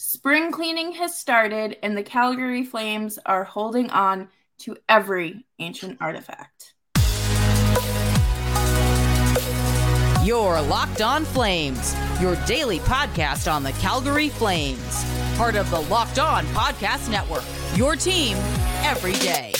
Spring cleaning has started, and the Calgary Flames are holding on to every ancient artifact. Your Locked On Flames, your daily podcast on the Calgary Flames. Part of the Locked On Podcast Network, your team every day.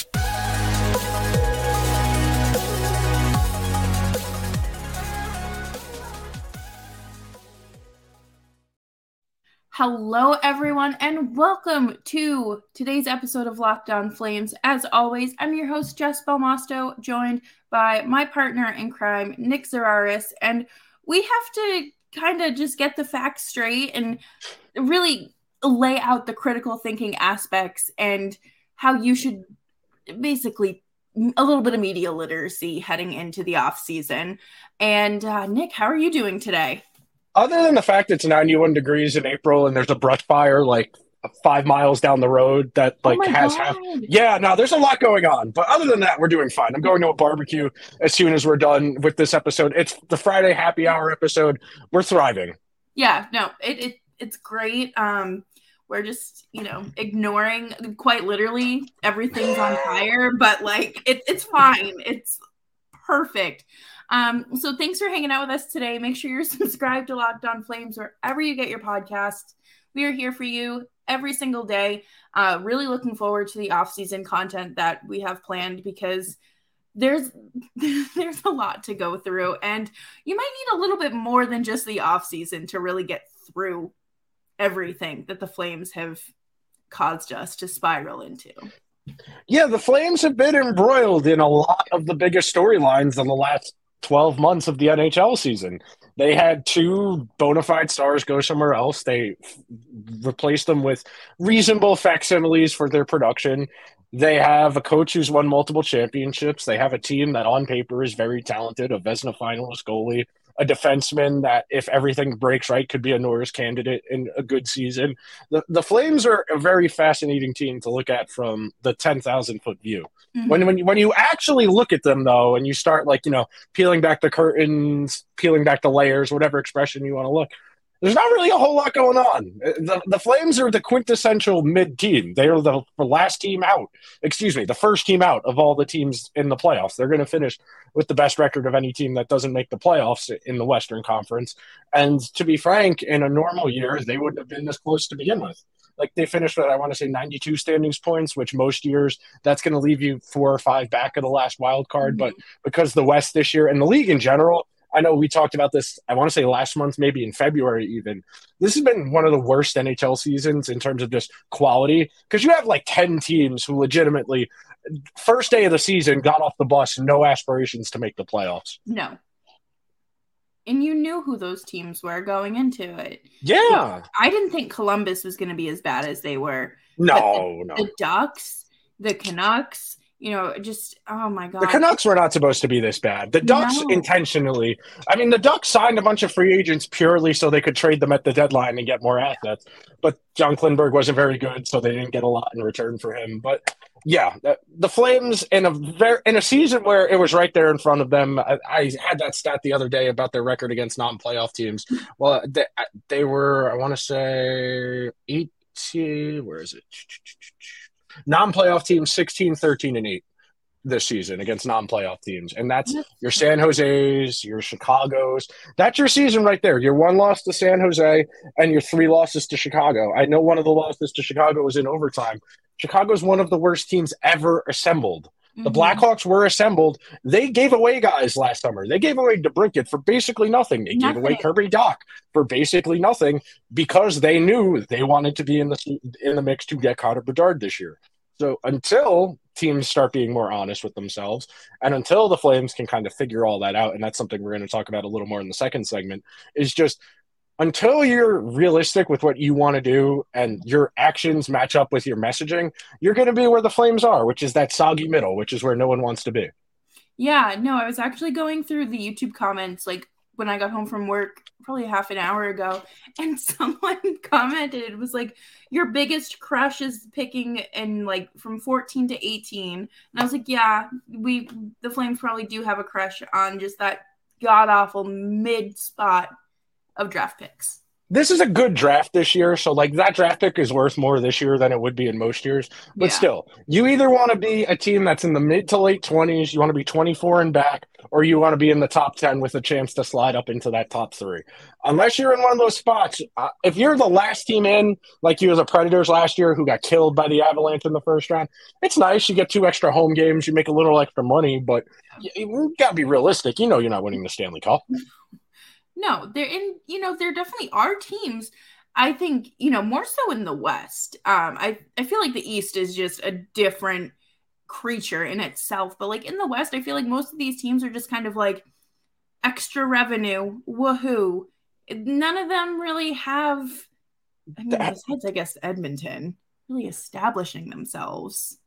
Hello, everyone, and welcome to today's episode of Locked On Flames. As always, I'm your host, Jess Belmosto, joined by my partner in crime, Nick Zararis. And we have to kind of just get the facts straight and really lay out the critical thinking aspects and how you should basically a little bit of media literacy heading into the off season. And uh, Nick, how are you doing today? Other than the fact it's 91 degrees in April and there's a brush fire like five miles down the road that Oh like my has happened. Yeah, no, there's a lot going on. But other than that, we're doing fine. I'm going to a barbecue as soon as we're done with this episode. It's the Friday happy hour episode. We're thriving. Yeah, no, it, it it's great. Um, we're just you know ignoring quite literally everything's on fire, but like it, it's fine. It's perfect. Um, so thanks for hanging out with us today. Make sure you're subscribed to Locked On Flames wherever you get your podcast. We are here for you every single day. Uh, really looking forward to the off-season content that we have planned because there's there's a lot to go through and you might need a little bit more than just the off season to really get through everything that the flames have caused us to spiral into Yeah, the Flames have been embroiled in a lot of the biggest storylines in the last 12 months of the NHL season. They had two bona fide stars go somewhere else. They f- replaced them with reasonable facsimiles for their production. They have a coach who's won multiple championships. They have a team that on paper is very talented, a Vezina finalist goalie, a defenseman that, if everything breaks right, could be a Norris candidate in a good season. The, the Flames are a very fascinating team to look at from the 10,000 foot view. Mm-hmm. When, when, you, when you actually look at them, though, and you start, like, you know, peeling back the curtains, peeling back the layers, whatever expression you want to look, there's not really a whole lot going on. The, the Flames are the quintessential mid team. They are the, last team out. Excuse me, the first team out of all the teams in the playoffs. They're going to finish with the best record of any team that doesn't make the playoffs in the Western Conference. And to be frank, in a normal year, they wouldn't have been this close to begin with. Like they finished with, I want to say, 92 standings points, which most years that's going to leave you four or five back of the last wild card. Mhm. But because the West this year and the league in general, I know we talked about this, I want to say last month, maybe in February even. This has been one of the worst NHL seasons in terms of just quality because you have like 10 teams who legitimately, first day of the season, got off the bus, no aspirations to make the playoffs. no and you knew who those teams were going into it Yeah. i didn't think columbus was going to be as bad as they were No, no. the ducks the canucks you know just oh my god The Canucks were not supposed to be this bad. The Ducks No. intentionally. I mean, the Ducks signed a bunch of free agents purely so they could trade them at the deadline and get more assets. But John Klingberg wasn't very good, so they didn't get a lot in return for him. But yeah, the, Flames in a very in a season where it was right there in front of them. I, I had that stat the other day about their record against non-playoff teams. Well, they, they were, I want to say, eighteen. Where is it? Non-playoff teams, 16, 13, and eight this season against non-playoff teams, and that's your San Jose's, your Chicago's. That's your season right there. Your one loss to San Jose and your three losses to Chicago. I know one of the losses to Chicago was in overtime. Chicago's one of the worst teams ever assembled. The Mhm. Blackhawks were assembled. They gave away guys last summer. They gave away DeBrincat for basically nothing. They gave away Kirby Dach for basically nothing because they knew they wanted to be in the in the mix to get Connor Bedard this year. So until teams start being more honest with themselves, and until the Flames can kind of figure all that out, and that's something we're going to talk about a little more in the second segment, is just until you're realistic with what you want to do and your actions match up with your messaging, you're going to be where the Flames are, which is that soggy middle, which is where no one wants to be. Yeah, no, I was actually going through the YouTube comments like when I got home from work probably half an hour ago, and someone commented it was like your biggest crush is picking in like from 14 to 18. And I was like, yeah, we the Flames probably do have a crush on just that god awful mid spot of draft picks. this is a good draft this year. So, like, that draft pick is worth more this year than it would be in most years. But Yeah. still, you either want to be a team that's in the mid to late 20s, you want to be 24 and back, or you want to be in the top 10 with a chance to slide up into that top three. Unless you're in one of those spots, uh, if you're the last team in, like you as a Predators last year who got killed by the Avalanche in the first round, it's nice. You get two extra home games, you make a little extra money, but you, you got to be realistic. You know, you're not winning the Stanley Cup. No, there in you know there definitely are teams. I think you know more so in the West. Um, I I feel like the East is just a different creature in itself, but like in the West, I feel like most of these teams are just kind of like extra revenue, woohoo. None of them really have. I mean, besides I guess Edmonton really establishing themselves.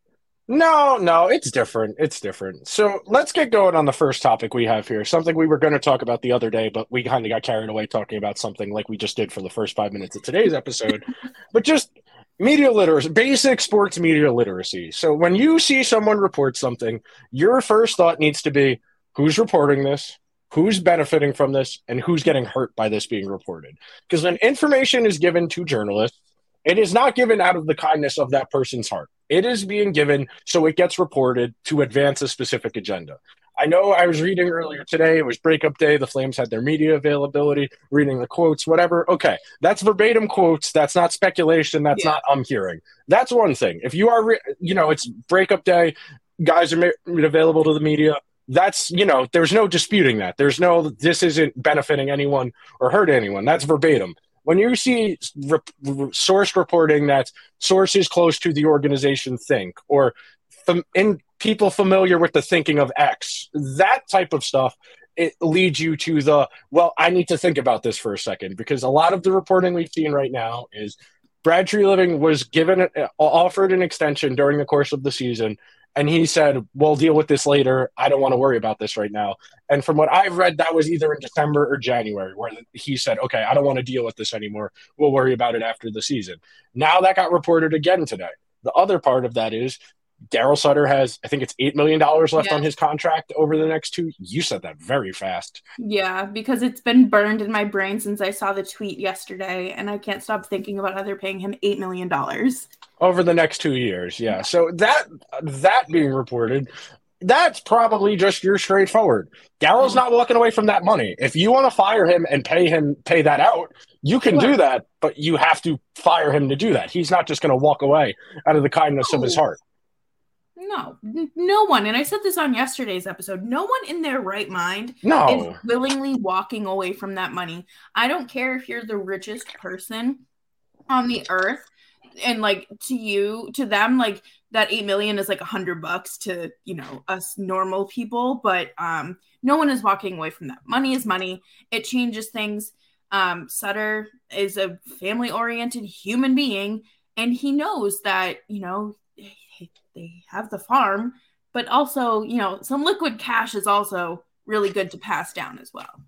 No, no, it's different. It's different. So let's get going on the first topic we have here. Something we were going to talk about the other day, but we kind of got carried away talking about something like we just did for the first five minutes of today's episode. but just media literacy, basic sports media literacy. So when you see someone report something, your first thought needs to be who's reporting this? Who's benefiting from this and who's getting hurt by this being reported? Because when information is given to journalists, it is not given out of the kindness of that person's heart. It is being given so it gets reported to advance a specific agenda. I know I was reading earlier today, it was breakup day. The Flames had their media availability, reading the quotes, whatever. Okay, that's verbatim quotes. That's not speculation. That's Yeah. not I'm hearing. That's one thing. If you are, re- you know, it's breakup day, guys are ma- available to the media. That's, you know, there's no disputing that. There's no, this isn't benefiting anyone or hurt anyone. That's verbatim. When you see re- re- source reporting that sources close to the organization think, or fam- in people familiar with the thinking of X, that type of stuff, it leads you to the well. I need to think about this for a second because a lot of the reporting we've seen right now is Brad Treliving was given offered an extension during the course of the season, and he said, "We'll deal with this later. I don't want to worry about this right now." And from what I've read, that was either in December or January, where he said, "Okay, I don't want to deal with this anymore. We'll worry about it after the season." Now that got reported again today. The other part of that is Darryl Sutter has, I think it's eight million dollars left Yeah. on his contract over the next two. You said that very fast. Yeah, because it's been burned in my brain since I saw the tweet yesterday, and I can't stop thinking about how they're paying him eight million dollars. Over the next two years. Yeah. So that that being reported, that's probably just your straightforward. Darryl's not walking away from that money. If you want to fire him and pay him pay that out, you can do that, but you have to fire him to do that. He's not just going to walk away out of the kindness of his heart. No, no one, and I said this on yesterday's episode. No one in their right mind No. is willingly walking away from that money. I don't care if you're the richest person on the earth, and like to you, to them, like that eight million is like a hundred bucks to you know us normal people, but um, no one is walking away from that. Money is money. It changes things. Um, Sutter is a family-oriented human being, and he knows that you know they have the farm, but also you know some liquid cash is also really good to pass down as well.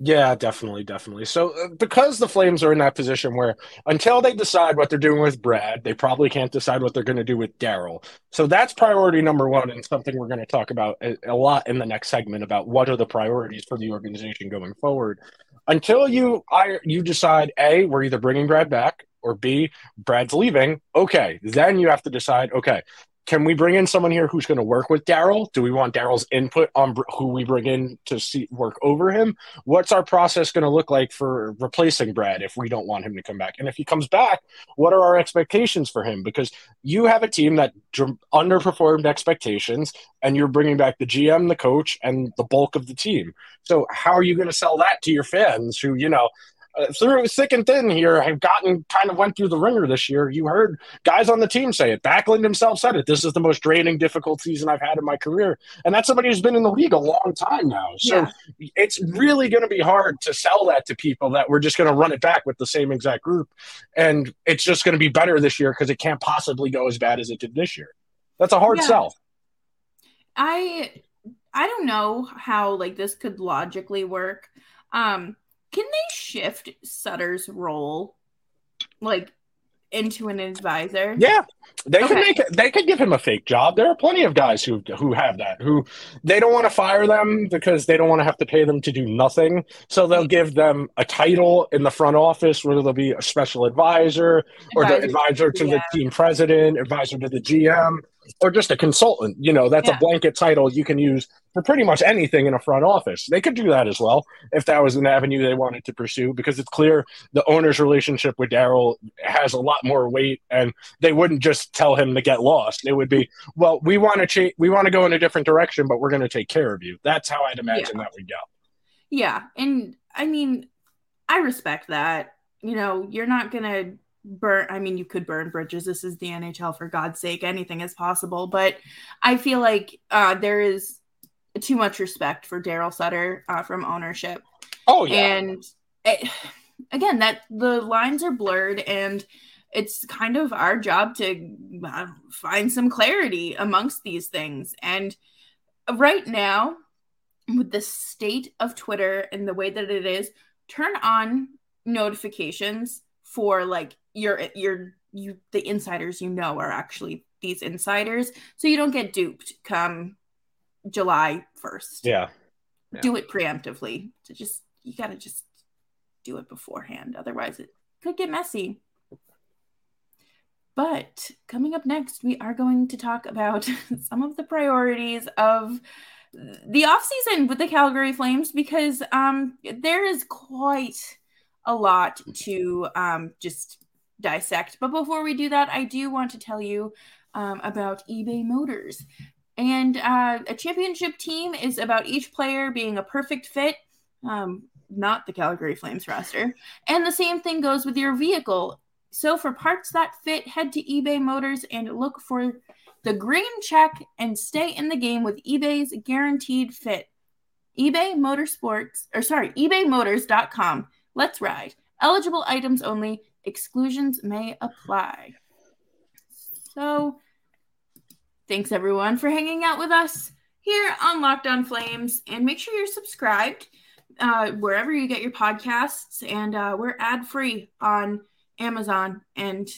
Yeah, definitely, definitely. So, uh, because the Flames are in that position where until they decide what they're doing with Brad, they probably can't decide what they're going to do with Darryl. So, that's priority number one, and something we're going to talk about a, a lot in the next segment about what are the priorities for the organization going forward. Until you, I, you decide a, we're either bringing Brad back, or b, Brad's leaving. Okay, then you have to decide. Okay, can we bring in someone here who's going to work with Darryl? Do we want Darryl's input on br- who we bring in to see work over him? What's our process going to look like for replacing Brad if we don't want him to come back? And if he comes back, what are our expectations for him? Because you have a team that dr- underperformed expectations, and you're bringing back the GM, the coach, and the bulk of the team. So how are you going to sell that to your fans who, you know, uh, through thick and thin here have gotten kind of went through the ringer this year. You heard guys on the team say it. Backlund himself said it. This is the most draining, difficult season I've had in my career, and that's somebody who's been in the league a long time now. So Yeah. it's really going to be hard to sell that to people that we're just going to run it back with the same exact group, and it's just going to be better this year because it can't possibly go as bad as it did this year. That's a hard Yeah. sell. I I don't know how like this could logically work. Um can they shift Sutter's role like into an advisor? Yeah, they Okay. could make it, they could give him a fake job. There are plenty of guys who who have that who they don't want to fire them because they don't want to have to pay them to do nothing. So they'll mm-hmm. give them a title in the front office, whether they'll be a special advisor or the advisor to the team president, advisor to the GM, or just a consultant. You know, that's Yeah. a blanket title you can use for pretty much anything in a front office. They could do that as well if that was an avenue they wanted to pursue because it's clear the owner's relationship with Darryl has a lot more weight and they wouldn't just tell him to get lost. It would be, well, we want to cha- we want to go in a different direction, but we're going to take care of you. That's how I'd imagine that would go. Yeah, and I mean, I respect that. You know, you're not gonna burn. I mean, you could burn bridges. This is the NHL, for God's sake. Anything is possible. But I feel like uh, there is too much respect for Darryl Sutter uh, from ownership, Oh yeah, and it, again, that the lines are blurred, and it's kind of our job to uh, find some clarity amongst these things. And right now, with the state of Twitter and the way that it is, turn on notifications for like your your you the insiders you know are actually these insiders, so you don't get duped come July first. yeah. Do it preemptively. To just you gotta just do it beforehand, otherwise it could get messy. But coming up next, we are going to talk about some of the priorities of the offseason with the Calgary Flames because um, there is quite a lot to um, just dissect. But before we do that, I do want to tell you um, about eBay Motors. And uh, a championship team is about each player being a perfect fit, um, not the Calgary Flames roster. And the same thing goes with your vehicle. So for parts that fit, head to eBay Motors and look for the green check and stay in the game with eBay's guaranteed fit. eBay Motorsports, or sorry, ebaymotors.com. Let's ride. Eligible items only. Exclusions may apply. So, thanks everyone for hanging out with us here on Locked On Flames. And make sure you're subscribed uh, wherever you get your podcasts. And uh, we're ad free on Amazon. And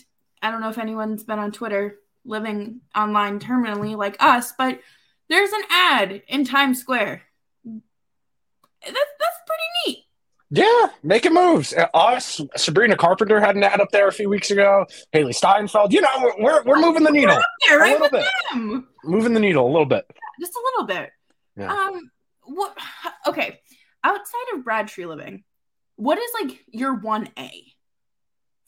I don't know if anyone's been on Twitter living online terminally like us, but there's an ad in Times Square. That's, that's pretty neat. Yeah, making moves. Uh, Us, Sabrina Carpenter had an ad up there a few weeks ago. Hailee Steinfeld. You know, we're we're, moving the needle, They're right little with bit. them. moving the needle a little bit. Just a little bit. Yeah. Um, what? Okay, outside of Brad Treliving, what is like your one A?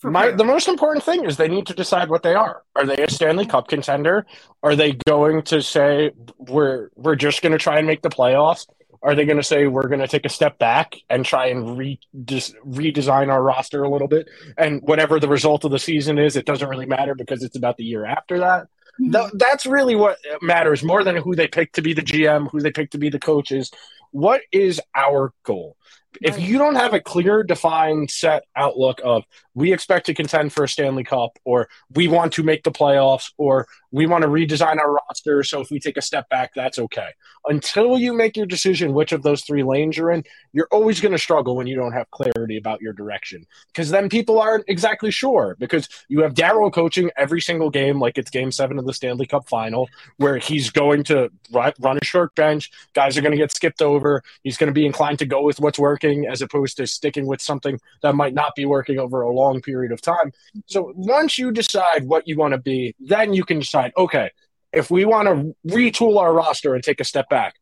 My, the most important thing is they need to decide what they are. Are they a Stanley Cup contender? Are they going to say we're we're just going to try and make the playoffs? Are they going to say we're going to take a step back and try and re- dis- redesign our roster a little bit? And whatever the result of the season is, it doesn't really matter because it's about the year after that. Mhm. Th- that's really what matters more than who they pick to be the GM, who they pick to be the coaches. What is our goal? If you don't have a clear, defined, set outlook of we expect to contend for a Stanley Cup, or we want to make the playoffs, or we want to redesign our roster, so if we take a step back, that's okay. Until you make your decision which of those three lanes you're in, you're always going to struggle when you don't have clarity about your direction. Because then people aren't exactly sure. Because you have Darryl coaching every single game like it's game seven of the Stanley Cup final, where he's going to run a short bench. Guys are going to get skipped over. He's going to be inclined to go with what's working as opposed to sticking with something that might not be working over a long period of time. So once you decide what you want to be, then you can decide, okay, if we want to retool our roster and take a step back,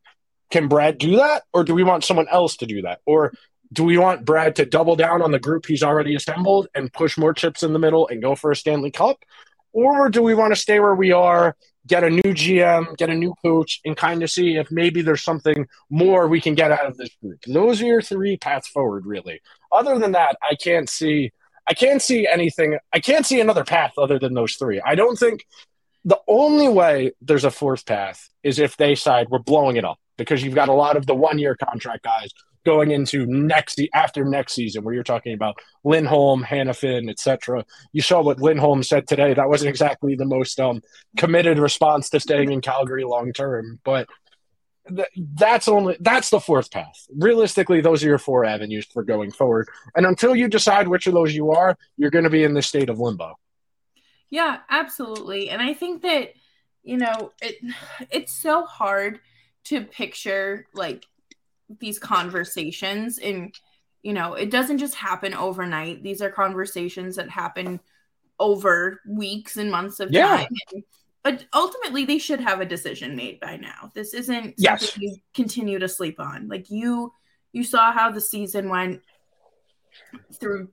can Brad do that? Or do we want someone else to do that? Or do we want Brad to double down on the group he's already assembled and push more chips in the middle and go for a Stanley Cup? Or do we want to stay where we are, get a new GM, get a new coach, and kind of see if maybe there's something more we can get out of this group? Those are your three paths forward, really. Other than that, I can't see I can't see anything I can't see another path other than those three. I don't think the only way there's a fourth path is if they side we're blowing it up because you've got a lot of the one year contract guys going into next after next season where you're talking about Lindholm, Hanifin, etc. You saw what Lindholm said today. That wasn't exactly the most um, committed response to staying in Calgary long term, but that's only that's the fourth path. Realistically, those are your four avenues for going forward. And until you decide which of those you are, you're going to be in this state of limbo. Yeah, absolutely. And I think that, you know, it it's so hard to picture like these conversations and you know, it doesn't just happen overnight. These are conversations that happen over weeks and months of Yeah. time. And- but ultimately they should have a decision made by now. This isn't Yes. something you continue to sleep on. Like you you saw how the season went through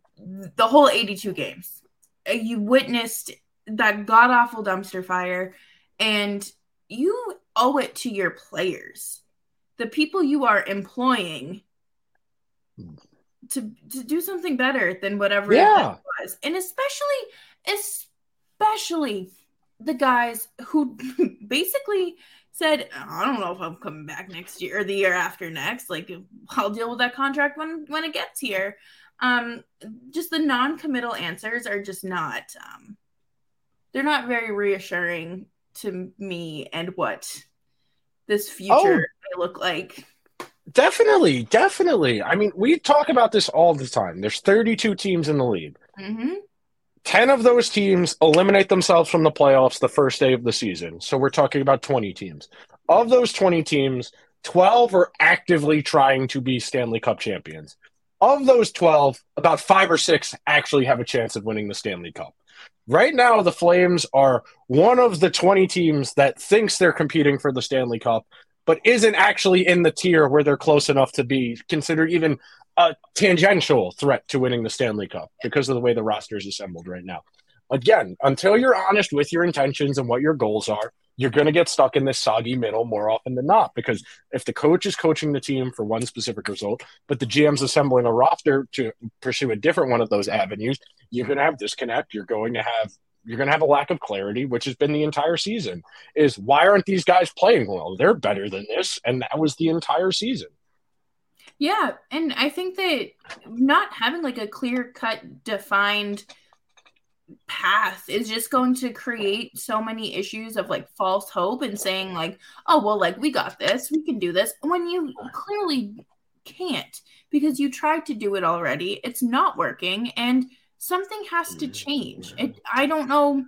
the whole 82 games. Uh, You witnessed that god awful dumpster fire and you owe it to your players. The people you are employing to to do something better than whatever Yeah. it was. And especially especially the guys who basically said, I don't know if I'm coming back next year or the year after next. Like I'll deal with that contract when when it gets here. Um just the non-committal answers are just not um they're not very reassuring to me and what this future Oh. may look like. Definitely, definitely. I mean, we talk about this all the time. There's 32 teams in the league. hmm 10 of those teams eliminate themselves from the playoffs the first day of the season. So we're talking about 20 teams. Of those 20 teams, 12 are actively trying to be Stanley Cup champions. Of those 12, about five or six actually have a chance of winning the Stanley Cup. Right now, the Flames are one of the 20 teams that thinks they're competing for the Stanley Cup, but isn't actually in the tier where they're close enough to be considered even a tangential threat to winning the Stanley Cup because of the way the roster is assembled right now. Again, until you're honest with your intentions and what your goals are, you're going to get stuck in this soggy middle more often than not. Because if the coach is coaching the team for one specific result, but the GM's assembling a roster to pursue a different one of those avenues, you're going to have disconnect. You're going to have you're going to have a lack of clarity, which has been the entire season. Is why aren't these guys playing well? They're better than this, and that was the entire season. Yeah, and I think that not having like a clear cut defined path is just going to create so many issues of like false hope and saying like, "Oh, well like we got this. We can do this." When you clearly can't because you tried to do it already. It's not working and something has to mm-hmm. change. It I don't know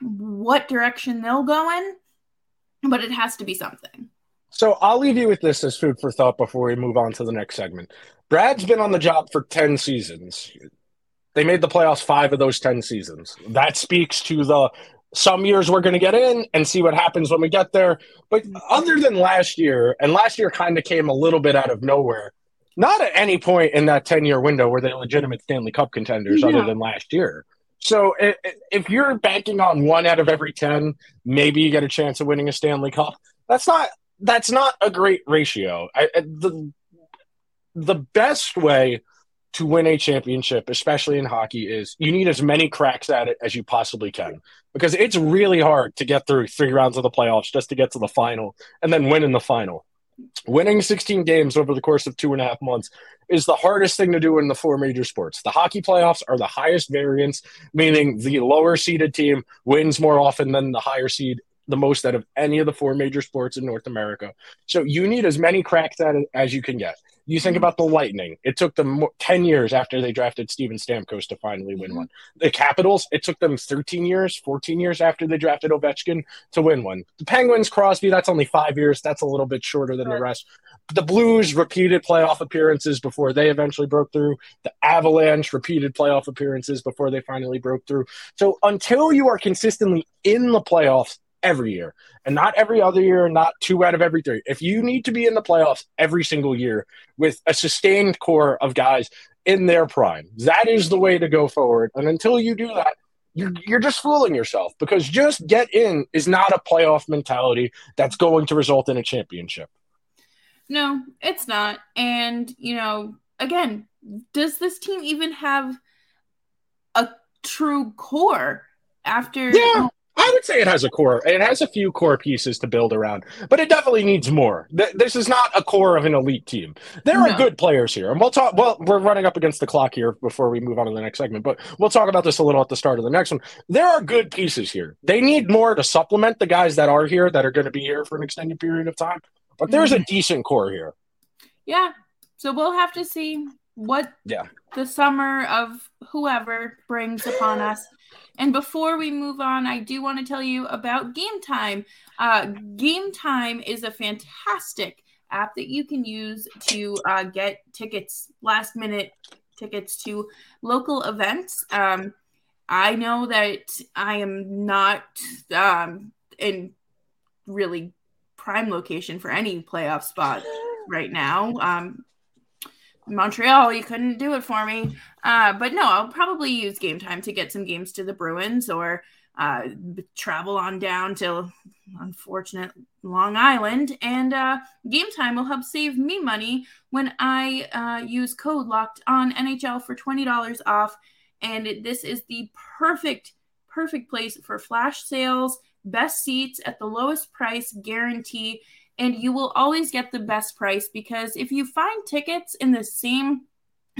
what direction they'll go in, but it has to be something. So I'll leave you with this as food for thought before we move on to the next segment. Brad's been on the job for 10 seasons. They made the playoffs five of those 10 seasons. That speaks to the some years we're going to get in and see what happens when we get there. But mm-hmm. other than last year, and last year kind of came a little bit out of nowhere, not at any point in that 10 year window were they legitimate Stanley Cup contenders No. other than last year. So if you're banking on one out of every 10, maybe you get a chance of winning a Stanley Cup. That's not that's not a great ratio. I, I- the the best way to win a championship, especially in hockey, is you need as many cracks at it as you possibly can because it's really hard to get through three rounds of the playoffs just to get to the final and then win in the final. Winning 16 games over the course of two and a half months is the hardest thing to do in the four major sports. The hockey playoffs are the highest variance, meaning the lower seeded team wins more often than the higher seed, the most out of any of the four major sports in North America. So you need as many cracks at it as you can get. You think mm-hmm. about the Lightning. It took them 10 years after they drafted Steven Stamkos to finally win mm-hmm. one. The Capitals, it took them 13 years, 14 years after they drafted Ovechkin to win one. The Penguins, Crosby, that's only five years. That's a little bit shorter than the rest. The Blues, repeated playoff appearances before they eventually broke through. The Avalanche, repeated playoff appearances before they finally broke through. So until you are consistently in the playoffs every year, and not every other year, not two out of every three, if you need to be in the playoffs every single year with a sustained core of guys in their prime, that is the way to go forward. And until you do that, you're, you're just fooling yourself because just get in is not a playoff mentality that's going to result in a championship. No, it's not. And, you know, again, does this team even have a true core after Yeah. I would say it has a core. It has a few core pieces to build around, but it definitely needs more. Th- This is not a core of an elite team. There are No. good players here, and we'll talk. Well, we're running up against the clock here before we move on to the next segment, but we'll talk about this a little at the start of the next one. There are good pieces here. They need more to supplement the guys that are here that are going to be here for an extended period of time. But there's a mm-hmm. decent core here. Yeah. So we'll have to see what Yeah. the summer of whoever brings upon us. And before we move on, I do want to tell you about Game Time. Uh, Game Time is a fantastic app that you can use to uh, get tickets, last minute tickets to local events. Um, I know that I am not um, in really prime location for any playoff spot right now. Um, Montreal, you couldn't do it for me. Uh, but no, I'll probably use game time to get some games to the Bruins or uh, travel on down to unfortunate Long Island. And uh, game time will help save me money when I uh, use code locked on NHL for $20 off. And it, this is the perfect, perfect place for flash sales, best seats at the lowest price guarantee and you will always get the best price because if you find tickets in the same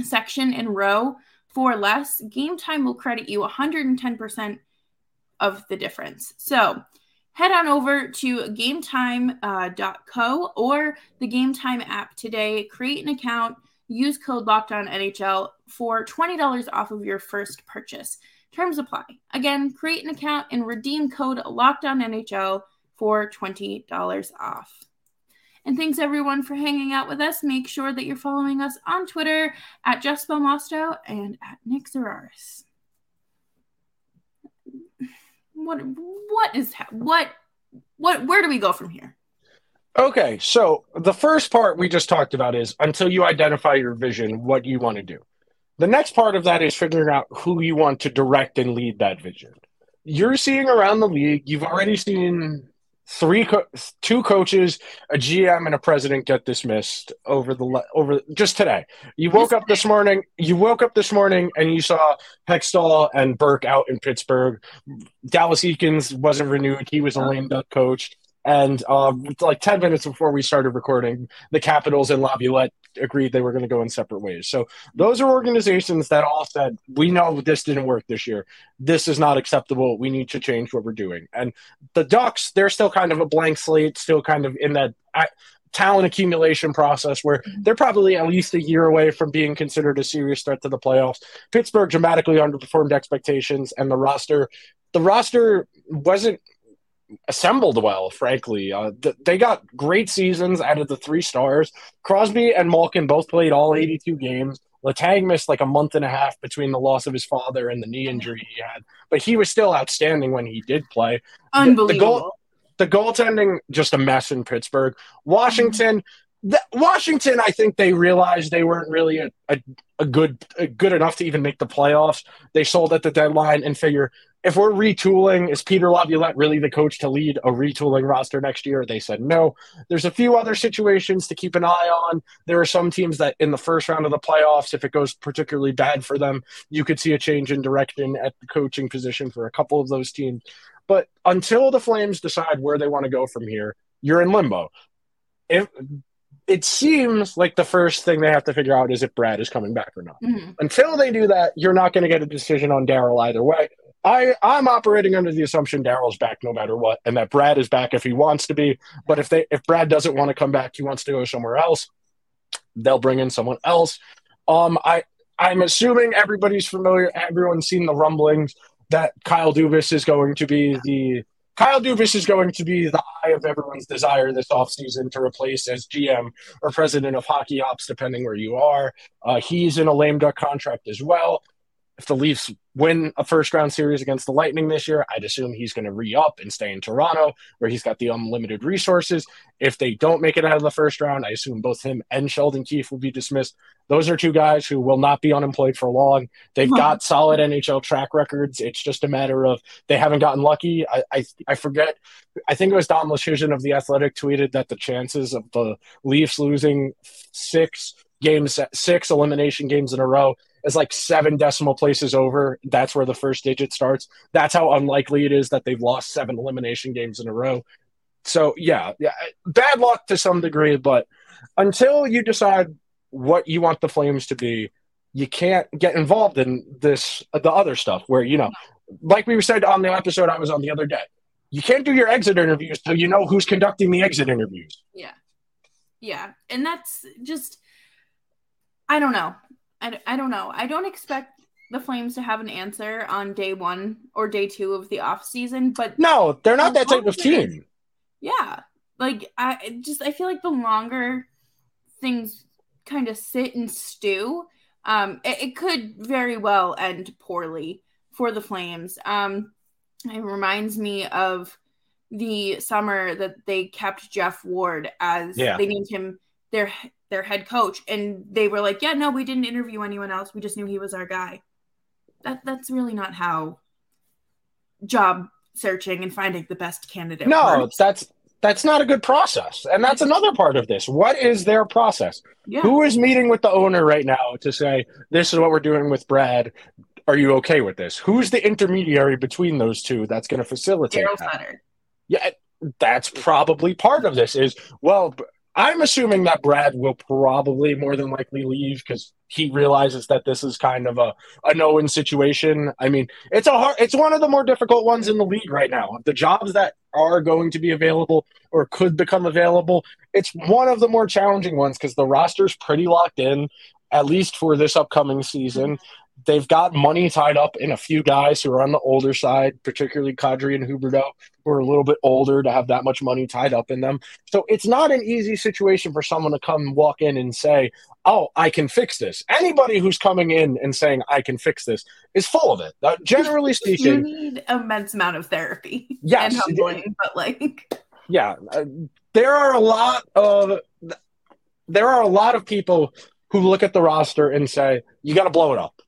section and row for less, Game Time will credit you 110% of the difference. So head on over to gametime.co uh, or the Game Time app today, create an account, use code Locked On NHL for $20 off of your first purchase. Terms apply. Again, create an account and redeem code Locked On NHL for $20 off. And thanks everyone for hanging out with us. Make sure that you're following us on Twitter at Just Mosto and at Nick Zararis. What what is what what where do we go from here? Okay, so the first part we just talked about is until you identify your vision, what you want to do. The next part of that is figuring out who you want to direct and lead that vision. You're seeing around the league, you've already seen three co- two coaches a gm and a president get dismissed over the over just today. You woke up this morning you woke up this morning and you saw hextall and burke out in pittsburgh. Dallas eakins wasn't renewed. He was a lame duck coach and um, like 10 minutes before we started recording, the Capitals and Laviolette agreed they were going to go in separate ways. So those are organizations that all said, we know this didn't work this year. This is not acceptable. We need to change what we're doing. And the Ducks, they're still kind of a blank slate, still kind of in that talent accumulation process where they're probably at least a year away from being considered a serious threat to the playoffs. Pittsburgh dramatically underperformed expectations and the roster the roster wasn't assembled well, frankly. Uh, th- they got great seasons out of the three stars. Crosby and Malkin both played all 82 games. Letang missed like a month and a half between the loss of his father and the knee injury he had, but he was still outstanding when he did play. Unbelievable. The, the, goal, the goaltending, just a mess in Pittsburgh. Washington, the, Washington, I think they realized they weren't really a, a, a good a good enough to even make the playoffs. They sold at the deadline and figure if we're retooling, is Peter Laviolette really the coach to lead a retooling roster next year? They said no. There's a few other situations to keep an eye on. There are some teams that in the first round of the playoffs, if it goes particularly bad for them, you could see a change in direction at the coaching position for a couple of those teams. But until the Flames decide where they want to go from here, you're in limbo. If it seems like the first thing they have to figure out is if Brad is coming back or not. Mm-hmm. Until they do that, you're not going to get a decision on Darryl either way. I I'm operating under the assumption Darryl's back no matter what, and that Brad is back if he wants to be. But if they if Brad doesn't want to come back, he wants to go somewhere else. They'll bring in someone else. Um, I I'm assuming everybody's familiar. Everyone's seen the rumblings that Kyle Dubas is going to be the Kyle Dubas is going to be the eye of everyone's desire this offseason to replace as GM or president of hockey ops, depending where you are. Uh, he's in a lame duck contract as well if the Leafs win a first round series against the Lightning this year, I'd assume he's going to re up and stay in Toronto where he's got the unlimited resources. If they don't make it out of the first round, I assume both him and Sheldon Keefe will be dismissed. Those are two guys who will not be unemployed for long. They've uh-huh. got solid NHL track records. It's just a matter of they haven't gotten lucky. I, I, I forget. I think it was Dom Luszczyszyn of The Athletic tweeted that the chances of the Leafs losing six games, six elimination games in a row is like seven decimal places over. That's where the first digit starts. That's how unlikely it is that they've lost seven elimination games in a row. So yeah, yeah, bad luck to some degree, but until you decide what you want the Flames to be, you can't get involved in this the other stuff where you know, like we said on the episode I was on the other day, you can't do your exit interviews till you know who's conducting the exit interviews. Yeah, yeah, and that's just I don't know. I, I don't know. I don't expect the Flames to have an answer on day one or day two of the off season, but no, they're not that type of team. Yeah, like I just I feel like the longer things kind of sit and stew, um, it, it could very well end poorly for the Flames. Um, it reminds me of the summer that they kept Geoff Ward as yeah. they named him their their head coach, and they were like, "Yeah, no, we didn't interview anyone else. We just knew he was our guy." That that's really not how job searching and finding the best candidate. No, works. that's that's not a good process, and that's another part of this. What is their process? Yeah. Who is meeting with the owner right now to say this is what we're doing with Brad? Are you okay with this? Who's the intermediary between those two that's going to facilitate? Darryl Sutter. Yeah, that's probably part of this. Is well, I'm assuming that Brad will probably more than likely leave because he realizes that this is kind of a, a no-win situation. I mean, it's a hard, it's one of the more difficult ones in the league right now. The jobs that are going to be available or could become available, it's one of the more challenging ones because the roster's pretty locked in, at least for this upcoming season they've got money tied up in a few guys who are on the older side, particularly Kadri and Huberdeau, who are a little bit older to have that much money tied up in them. So it's not an easy situation for someone to come walk in and say, "Oh, I can fix this." Anybody who's coming in and saying, "I can fix this," is full of it. Uh, generally speaking, you need immense amount of therapy. Yes, and humbling, but like, yeah, uh, there are a lot of there are a lot of people who look at the roster and say, "You got to blow it up."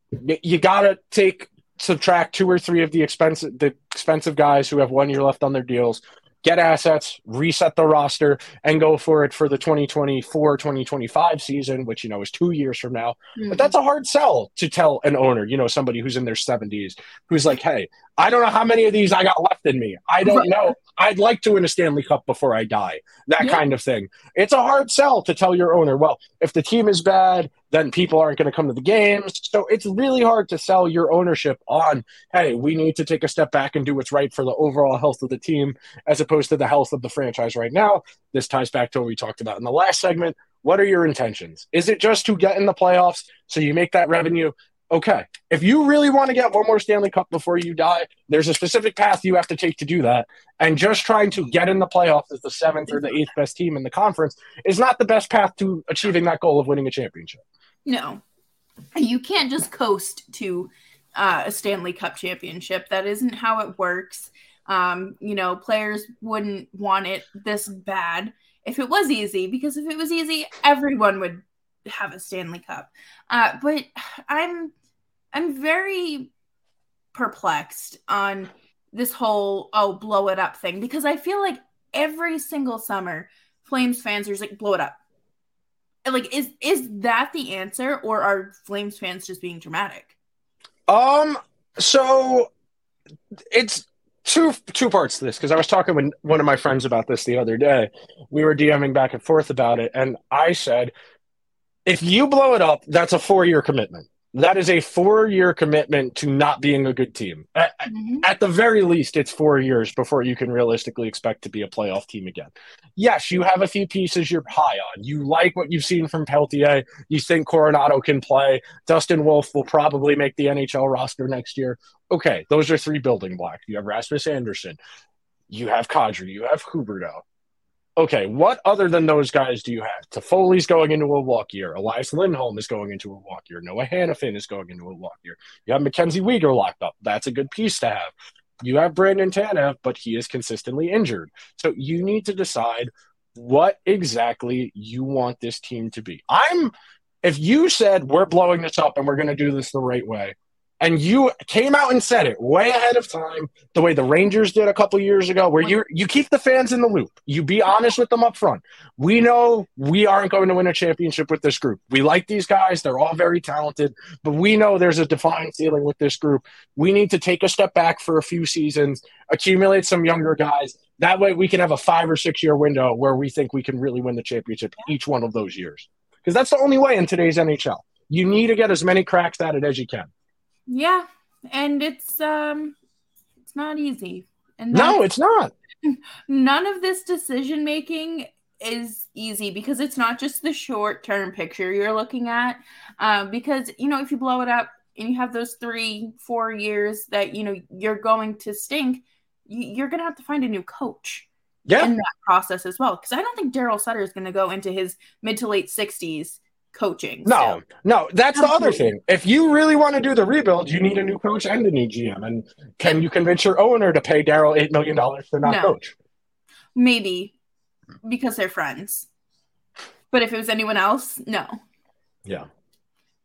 You got to take subtract two or three of the expensive the expensive guys who have one year left on their deals get assets, reset the roster, and go for it for the 2024 2025 season, which, you know, is two years from now. Mm-hmm. But that's a hard sell to tell an owner, you know, somebody who's in their 70s, who's like, hey, I don't know how many of these I got left in me. I don't know. I'd like to win a Stanley Cup before I die. That yeah. kind of thing. It's a hard sell to tell your owner, well, if the team is bad, then people aren't going to come to the games. So it's really hard to sell your ownership on, hey, we need to take a step back and do what's right for the overall health of the team as opposed to the health of the franchise right now. This ties back to what we talked about in the last segment. What are your intentions? Is it just to get in the playoffs so you make that revenue? Okay. If you really want to get one more Stanley Cup before you die, there's a specific path you have to take to do that. And just trying to get in the playoffs as the seventh or the eighth best team in the conference is not the best path to achieving that goal of winning a championship. No. You can't just coast to uh, a Stanley Cup championship. That isn't how it works. Um, you know, players wouldn't want it this bad if it was easy, because if it was easy, everyone would have a Stanley Cup. Uh, but I'm I'm very perplexed on this whole oh blow it up thing because I feel like every single summer Flames fans are just like blow it up. Like is is that the answer or are Flames fans just being dramatic? Um so it's two two parts to this because I was talking with one of my friends about this the other day. We were DMing back and forth about it, and I said, if you blow it up, that's a four year commitment. That is a four year commitment to not being a good team. At, mm-hmm. at, the very least, it's four years before you can realistically expect to be a playoff team again. Yes, you have a few pieces you're high on. You like what you've seen from Pelletier. You think Coronato can play. Dustin Wolf will probably make the NHL roster next year. Okay, those are three building blocks. You have Rasmus Andersson. You have Kadri. You have Huberdeau okay, what other than those guys do you have? Toffoli's going into a walk year. Elias Lindholm is going into a walk year. Noah Hanifin is going into a walk year. You have Mackenzie Weegar locked up. That's a good piece to have. You have Brandon Tanev, but he is consistently injured. So you need to decide what exactly you want this team to be. I'm if you said we're blowing this up and we're going to do this the right way, and you came out and said it way ahead of time, the way the Rangers did a couple years ago, where you you keep the fans in the loop. You be honest with them up front. We know we aren't going to win a championship with this group. We like these guys; they're all very talented, but we know there's a defined ceiling with this group. We need to take a step back for a few seasons, accumulate some younger guys. That way, we can have a five or six year window where we think we can really win the championship each one of those years. Because that's the only way in today's NHL. You need to get as many cracks at it as you can. Yeah, and it's um, it's not easy. And no, it's not. None of this decision making is easy because it's not just the short term picture you're looking at. Um, because, you know, if you blow it up and you have those three, four years that, you know, you're going to stink, you, are going to have to find a new coach yeah. in that process as well. Because I don't think Darryl Sutter is going to go into his mid to late 60s coaching. No, so. no, that's Absolutely. the other thing. If you really want to do the rebuild, you need a new coach and a new GM. And can you convince your owner to pay Darryl $8 million to not no. coach? Maybe because they're friends. But if it was anyone else, no. Yeah.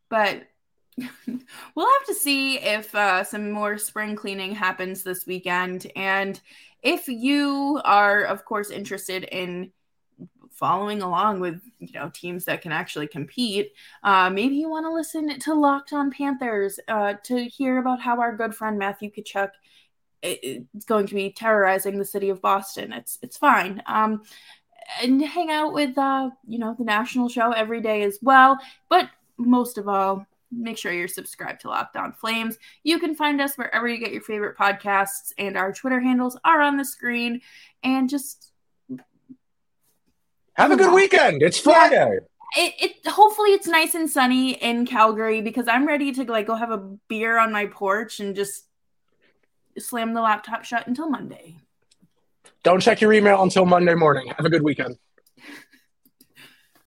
But we'll have to see if uh, some more spring cleaning happens this weekend. And if you are, of course, interested in following along with you know teams that can actually compete uh, maybe you want to listen to locked on panthers uh, to hear about how our good friend matthew Tkachuk is going to be terrorizing the city of boston it's it's fine um, and hang out with uh, you know the national show every day as well. But most of all, make sure you're subscribed to Locked On Flames. You can find us wherever you get your favorite podcasts, and our Twitter handles are on the screen. And just have a good weekend. It's Friday. Yeah it, it hopefully it's nice and sunny in Calgary because I'm ready to like go have a beer on my porch and just slam the laptop shut until Monday. Don't check your email until Monday morning. Have a good weekend.